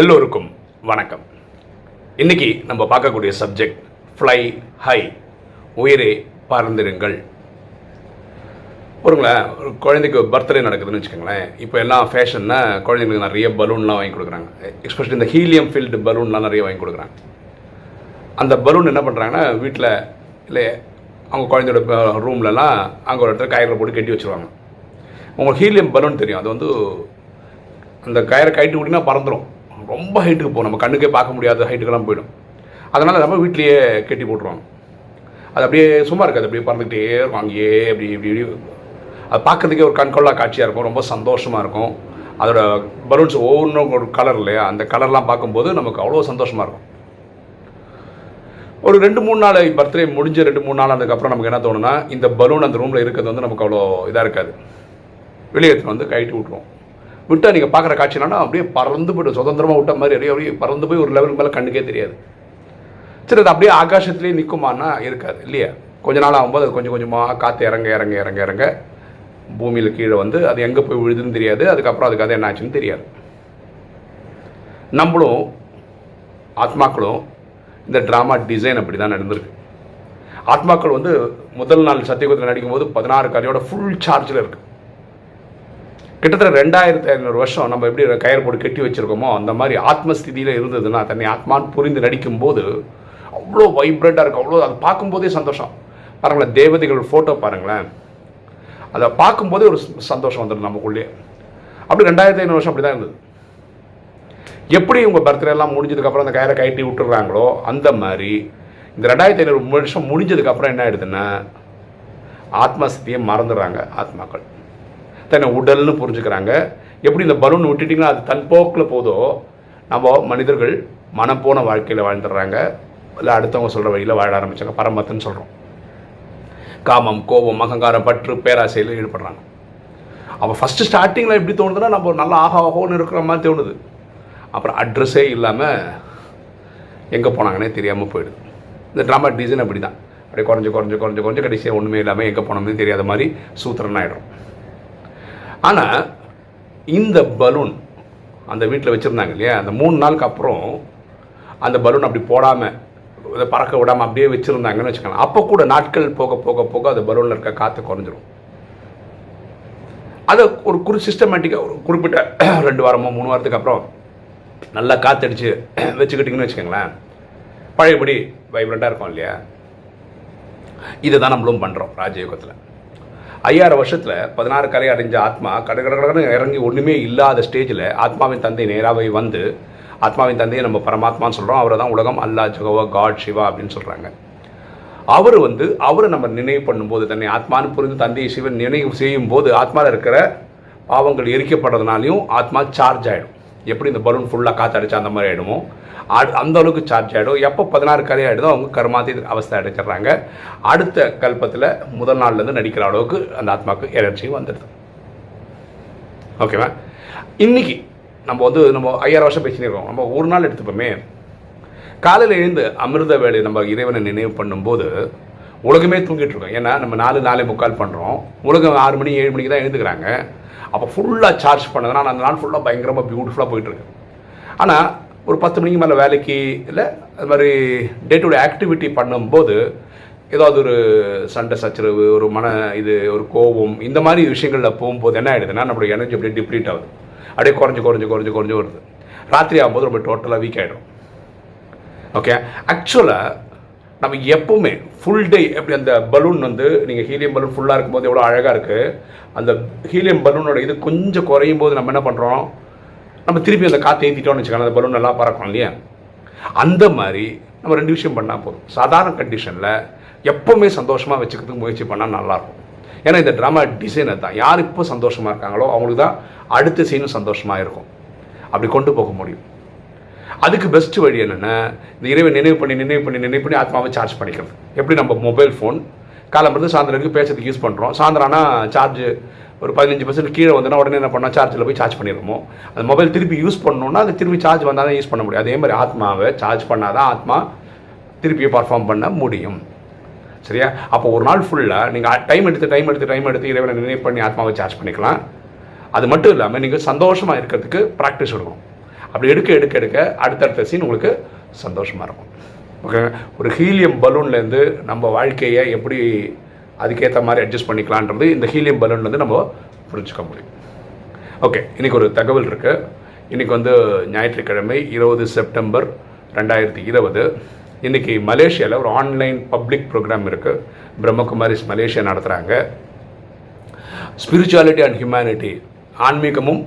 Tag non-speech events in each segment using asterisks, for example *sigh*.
எல்லோருக்கும் வணக்கம். இன்னைக்கு நம்ம பார்க்கக்கூடிய சப்ஜெக்ட் ஃப்ளை ஹை உயிரே பறந்திருங்கள். ஒருங்களேன் ஒரு குழந்தைக்கு பர்த்டே நடக்குதுன்னு வச்சுக்கோங்களேன் இப்போ எல்லாம் ஃபேஷன்னா குழந்தைங்களுக்கு நிறைய பலூன்லாம் வாங்கி கொடுக்குறாங்க. எஸ்பெஷலி இந்த ஹீலியம் ஃபீல்டு பலூன்லாம் நிறைய வாங்கி கொடுக்குறாங்க. அந்த பலூன் என்ன பண்ணுறாங்கன்னா வீட்டில் இல்லை அவங்க குழந்தையோட ரூம்லலாம் அங்கே ஒரு இடத்துல கயிறில் போட்டு கட்டி வச்சுருவாங்க. உங்களுக்கு ஹீலியம் பலூன் தெரியும். அது வந்து அந்த கயிறை கயிட்டு விட்டிங்கன்னா பறந்துடும் ரொம்ப ஹைட்டுக்கு போகும் நம்ம கண்ணுக்கே பார்க்க முடியாத ஹைட்டுக்கெல்லாம் போயிடும். அதனால் நம்ம வீட்லேயே கட்டி போட்டுருவாங்க. அது அப்படியே சும்மா இருக்காது. அப்படியே பறந்துக்கிட்டே இருக்கும். அங்கேயே அப்படி இப்படி இப்படி. அது பார்க்கறதுக்கே ஒரு கண்கொள்ளா காட்சியாக இருக்கும். ரொம்ப சந்தோஷமாக இருக்கும். அதோட பலூன்ஸ் ஒவ்வொன்றும் ஒரு கலர் இல்லையா? அந்த கலர்லாம் பார்க்கும்போது நமக்கு அவ்வளோ சந்தோஷமாக இருக்கும். ஒரு ரெண்டு மூணு நாள் பர்த்டே முடிஞ்ச ரெண்டு மூணு நாள் அதுக்கப்புறம் நமக்கு என்ன தோணுன்னா இந்த பலூன் அந்த ரூமில் இருக்கிறது வந்து நமக்கு அவ்வளோ இதாக இருக்காது. வெளியே எடுத்துட்டு வந்து கைட்டு விட்ருவோம் விட்டால் நீங்கள் பார்க்குற காட்சினா அப்படியே பறந்து போய்டும். சுதந்திரமாக விட்ட மாதிரி அப்படியே அப்படியே பறந்து போய் ஒரு லெவலுக்கு மேலே கண்ணுக்கே தெரியாது. சரி அது அப்படியே ஆகாசத்துலேயே நிற்குமான்னா இருக்காது இல்லையா? கொஞ்ச நாள் ஆகும்போது அது கொஞ்சம் கொஞ்சமாக காற்று இறங்க இறங்க இறங்க இறங்க பூமியில் கீழே வந்து அது எங்கே போய் விழுதுன்னு தெரியாது. அதுக்கப்புறம் அதுக்கு அது என்ன ஆச்சுன்னு தெரியாது. நம்மளும் ஆத்மாக்களும் இந்த ட்ராமா டிசைன் அப்படி தான் நடந்திருக்கு. ஆத்மாக்கள் வந்து முதல் நாள் சத்தியகுதத்தில் நடிக்கும்போது பதினாறு கதையோட ஃபுல் சார்ஜில் இருக்குது கிட்டத்தட்ட ரெண்டாயிரத்தி ஐநூறு வருஷம் நம்ம எப்படி கயிறு போட்டு கட்டி வச்சுருக்கோமோ அந்த மாதிரி ஆத்மஸ்திதியில் இருந்ததுன்னா தன்னை ஆத்மான்னு புரிந்து நடிக்கும்போது அவ்வளோ வைப்ரண்ட்டாக இருக்கும். அவ்வளோ அதை பார்க்கும்போதே சந்தோஷம். பாருங்களேன் தேவதைகள் ஃபோட்டோ பாருங்களேன். அதை பார்க்கும்போதே ஒரு சந்தோஷம் வந்துடும் நமக்குள்ளே. அப்படி ரெண்டாயிரத்தி ஐநூறு வருஷம் அப்படி தான் இருந்தது. எப்படி உங்கள் பர்த்டே எல்லாம் முடிஞ்சதுக்கப்புறம் அந்த கயிறை கட்டி விட்டுறாங்களோ அந்த மாதிரி இந்த ரெண்டாயிரத்தி ஐநூறு வருஷம் முடிஞ்சதுக்கப்புறம் என்ன ஆயிடுதுன்னா ஆத்மஸ்தியை மறந்துடுறாங்க ஆத்மாக்கள். தன்னை உடல்னு புரிஞ்சுக்கிறாங்க. எப்படி இந்த பலூன் விட்டுட்டிங்கன்னா அது தன் போக்கில் போதோ நம்ம மனிதர்கள் மனம் போன வாழ்க்கையில் வாழ்ந்துடுறாங்க. இல்லை அடுத்தவங்க சொல்கிற வழியில் வாழ ஆரம்பித்தாங்க பரமத்துன்னு சொல்கிறோம் காமம் கோபம் அகங்காரம் பற்று பேராசையில் ஈடுபடுறாங்க. அப்போ ஃபஸ்ட்டு ஸ்டார்டிங்கில் எப்படி தோணுதுன்னா நம்ம நல்லா ஆகா ஆகோன்னு இருக்கிற மாதிரி தோணுது. அப்புறம் அட்ரஸே இல்லாமல் எங்கே போனாங்கன்னே தெரியாமல் போயிடுது. இந்த ட்ராமா டிசைன் அப்படி தான் அப்படியே குறைஞ்சு குறைஞ்சு குறைஞ்சு குறைஞ்சு கடைசியாக ஒன்றுமே இல்லாமல் எங்கே போனோம்னு தெரியாத மாதிரி சூத்திரன் ஆகிடும் ஆனால் இந்த பலூன் அந்த வீட்டில் வச்சுருந்தாங்க இல்லையா? அந்த மூணு நாளுக்கு அப்புறம் அந்த பலூன் அப்படி போடாமல் இதை பறக்க விடாமல் அப்படியே வச்சுருந்தாங்கன்னு வச்சுக்கலாம் அப்போ கூட நாட்கள் போக போக போக அந்த பலூனில் இருக்க காற்று குறைஞ்சிரும். அதை ஒரு குறி சிஸ்டமேட்டிக்காக ஒரு குறிப்பிட்ட *clears throat* ரெண்டு வாரமோ மூணு வாரத்துக்கு அப்புறம் நல்லா காற்றடிச்சு *clears throat* வச்சுக்கிட்டிங்கன்னு வச்சுக்கோங்களேன். பழையபடி வைப்ரண்ட்டாக இருக்கும் இல்லையா? இதை தான் நம்மளும் பண்ணுறோம் ராஜயோகத்தில். ஐயாயிரம் வருஷத்தில் பதினாறு கரை அடைஞ்ச ஆத்மா கட கட இறங்கி ஒன்றுமே இல்லாத ஸ்டேஜில் ஆத்மாவின் தந்தை நேராகவே வந்து ஆத்மாவின் தந்தையை நம்ம பரமாத்மான்னு சொல்கிறோம் அவரை தான் உலகம் அல்லா ஜகவா காட் சிவா அப்படின்னு சொல்கிறாங்க அவர் வந்து அவரை நம்ம நினைவு பண்ணும்போது தன்னை ஆத்மான்னு புரிந்து தந்தையை சிவன் நினைவு செய்யும் போது ஆத்மாவில் இருக்கிற பாவங்கள் எரிக்கப்படுறதுனாலையும் ஆத்மா சார்ஜ் ஆகிடும் எப்படி இந்த பலூன் ஃபுல்லாக காற்றடிச்சா அந்த மாதிரி ஆகிடுமோ அந்த அளவுக்கு சார்ஜ் ஆகிடும் எப்போ பதினாறு கதை ஆகிடுதோ அவங்க கர்மாதி அவஸ்தை அடைச்சிடுறாங்க. அடுத்த கல்பத்தில் முதல் நாள்லேருந்து நடிக்கிற அளவுக்கு அந்த ஆத்மாவுக்கு எனர்ஜி வந்துடுது. ஓகேவா இன்னைக்கு நம்ம வந்து நம்ம ஐயாயிரம் வருஷம் பேசினிருக்கோம். நம்ம ஒரு நாள் எடுத்துப்போமே. காலையில் எழுந்து அமிர்த வேலை நம்ம இறைவனை நினைவு பண்ணும்போது உலகமே தூங்கிட்டு இருக்கோம். ஏன்னா நம்ம நாலு நாலே முக்கால் பண்ணுறோம் உலகம் ஆறு மணி ஏழு மணிக்கு தான் எழுந்துக்கிறாங்க. அப்போ ஃபுல்லாக சார்ஜ் பண்ணதுனால் அந்த நாள் ஃபுல்லாக பயங்கரமாக பியூட்டிஃபுல்லாக போயிட்டுருக்கு ஆனால் ஒரு பத்து மணிக்கு மேலே வேலைக்கு இல்லை அது மாதிரி டே டு டே ஆக்டிவிட்டி பண்ணும்போது ஏதாவது ஒரு சண்டை சச்சரவு ஒரு மன இது ஒரு கோபம் இந்த மாதிரி விஷயங்களில் போகும்போது என்ன ஆகிடுதுன்னா நம்மளுடைய எனர்ஜி அப்படியே டிப்ளீட் ஆகுது. அப்படியே குறைஞ்சி குறைஞ்சி குறைஞ்சி குறைஞ்சி வருது. ராத்திரி ஆகும்போது ரொம்ப டோட்டலாக வீக் ஆகிடும் ஓகே ஆக்சுவலாக நம்ம எப்போவுமே ஃபுல் டே எப்படி அந்த பலூன் வந்து நீங்கள் ஹீலியம் பலூன் ஃபுல்லாக இருக்கும்போது எவ்வளோ அழகாக இருக்குது அந்த ஹீலியம் பலூனோட இது கொஞ்சம் குறையும் போது நம்ம என்ன பண்ணுறோம் நம்ம திருப்பி அந்த காற்று ஏற்றிட்டோம்னு வச்சுக்கோங்க அந்த பலூன் நல்லா பறக்கும் இல்லையா? அந்த மாதிரி நம்ம ரெண்டு விஷயம் பண்ணால் போதும். சாதாரண கண்டிஷனில் எப்போவுமே சந்தோஷமாக வச்சுக்கிறதுக்கு முயற்சி பண்ணால் நல்லாயிருக்கும். ஏன்னா இந்த ட்ராமா டிசைனர் தான். யார் இப்போ சந்தோஷமாக இருக்காங்களோ அவங்களுக்கு தான் அடுத்த சீனும் சந்தோஷமாக இருக்கும். அப்படி கொண்டு போக முடியும். அதுக்கு பெஸ்ட் வழி என்னென்னா இந்த இறைவை நினைவு பண்ணி நினைவு பண்ணி நினைவு பண்ணி ஆத்மாவை சார்ஜ் பண்ணிக்கிறது எப்படி நம்ம மொபைல் ஃபோன் காலம்பருந்து சாயந்தரம் பேசுறதுக்கு யூஸ் பண்ணுறோம் சாயந்தரம்னா ஆனால் சார்ஜ் ஒரு பதினஞ்சு பர்சன்ட் கீழே வந்துன்னா உடனே என்ன பண்ணால் சார்ஜில் போய் சார்ஜ் பண்ணிடுவோம்? அந்த மொபைல் திருப்பி யூஸ் பண்ணோன்னா அது திருப்பி சார்ஜ் வந்தால் தான் யூஸ் பண்ண முடியும். அதே மாதிரி ஆத்மாவை சார்ஜ் பண்ணால் தான் ஆத்மா திருப்பி பர்ஃபார்ம் பண்ண முடியும். சரியா? அப்போ ஒரு நாள் ஃபுல்லாக நீங்கள் டைம் எடுத்து டைம் எடுத்து டைம் எடுத்து இறைவனை நினைவு பண்ணி ஆத்மாவை சார்ஜ் பண்ணிக்கலாம். அது மட்டும் இல்லாமல் நீங்கள் சந்தோஷமாக இருக்கிறதுக்கு ப்ராக்டிஸ் எடுக்கணும் அப்படி எடுக்க எடுக்க எடுக்க அடுத்தடுத்த சீன் உங்களுக்கு சந்தோஷமாக இருக்கும். ஓகே ஒரு ஹீலியம் பலூன்லேருந்து நம்ம வாழ்க்கையை எப்படி அதுக்கேற்ற மாதிரி அட்ஜஸ்ட் பண்ணிக்கலான்றது இந்த ஹீலியம் பலூன்லேருந்து நம்ம புரிஞ்சுக்க முடியும். ஓகே இன்றைக்கி ஒரு தகவல் இருக்குது இன்றைக்கி வந்து ஞாயிற்றுக்கிழமை இருபது செப்டம்பர் ரெண்டாயிரத்தி இருபது. இன்றைக்கி மலேசியாவில் ஒரு ஆன்லைன் பப்ளிக் ப்ரோக்ராம் இருக்குது பிரம்மகுமாரிஸ் மலேசியா நடத்துகிறாங்க ஸ்பிரிச்சுவாலிட்டி அண்ட் ஹியூமனிட்டி ஆன்மீகமும்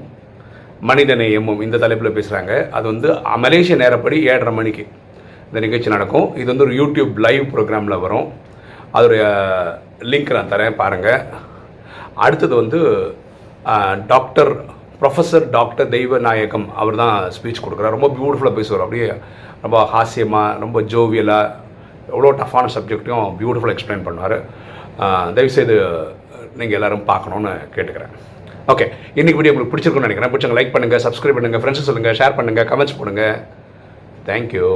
மனிதநேயமும் இந்த தலைப்பில் பேசுகிறாங்க அது வந்து மலேசிய நேரப்படி ஏழரை மணிக்கு இந்த நிகழ்ச்சி நடக்கும். இது வந்து ஒரு யூடியூப் லைவ் ப்ரோக்ராமில் வரும். அதோடைய லிங்க் நான் தரேன் பாருங்கள் அடுத்தது வந்து டாக்டர் ப்ரொஃபஸர் டாக்டர் தெய்வநாயகம் அவர் தான் ஸ்பீச் கொடுக்குறாரு. ரொம்ப பியூட்டிஃபுல்லாக பேசுவார். அப்படியே ரொம்ப ஹாஸ்யமாக ரொம்ப ஜோவியலாக எவ்வளோ டஃப்பான சப்ஜெக்ட்டையும் பியூட்டிஃபுல்லாக எக்ஸ்பிளைன் பண்ணுவார். தயவுசெய்து நீங்கள் எல்லோரும் பார்க்கணுன்னு கேட்டுக்கிறேன். ஓகே இன்னைக்கு வீடியோ உங்களுக்கு பிடிச்சிருக்குன்னு நினைக்கிறேன். பிடிச்சவங்க லைக் பண்ணுங்கள் சப்ஸ்கிரைப் பண்ணுங்கள் ஃப்ரெண்ட்ஸ் சொல்லுங்கள் ஷேர் பண்ணுங்கள் கமெண்ட்ஸ் பண்ணுங்கள் தேங்க்யூ